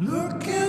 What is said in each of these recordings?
Looking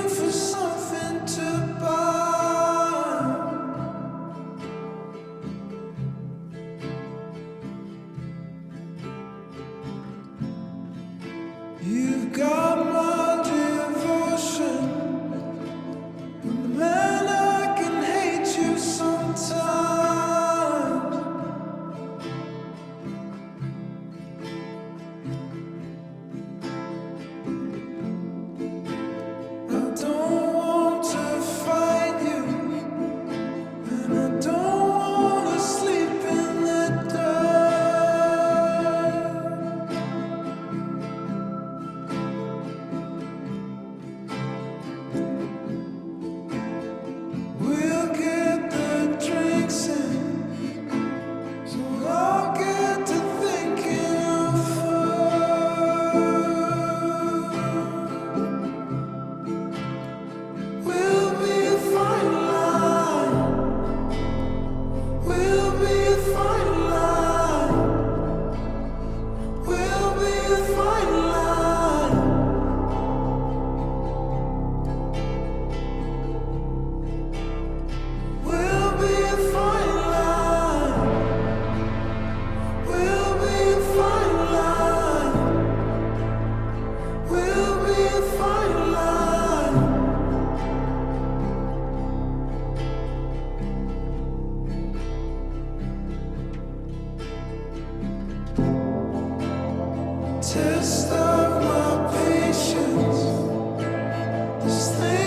Sleep.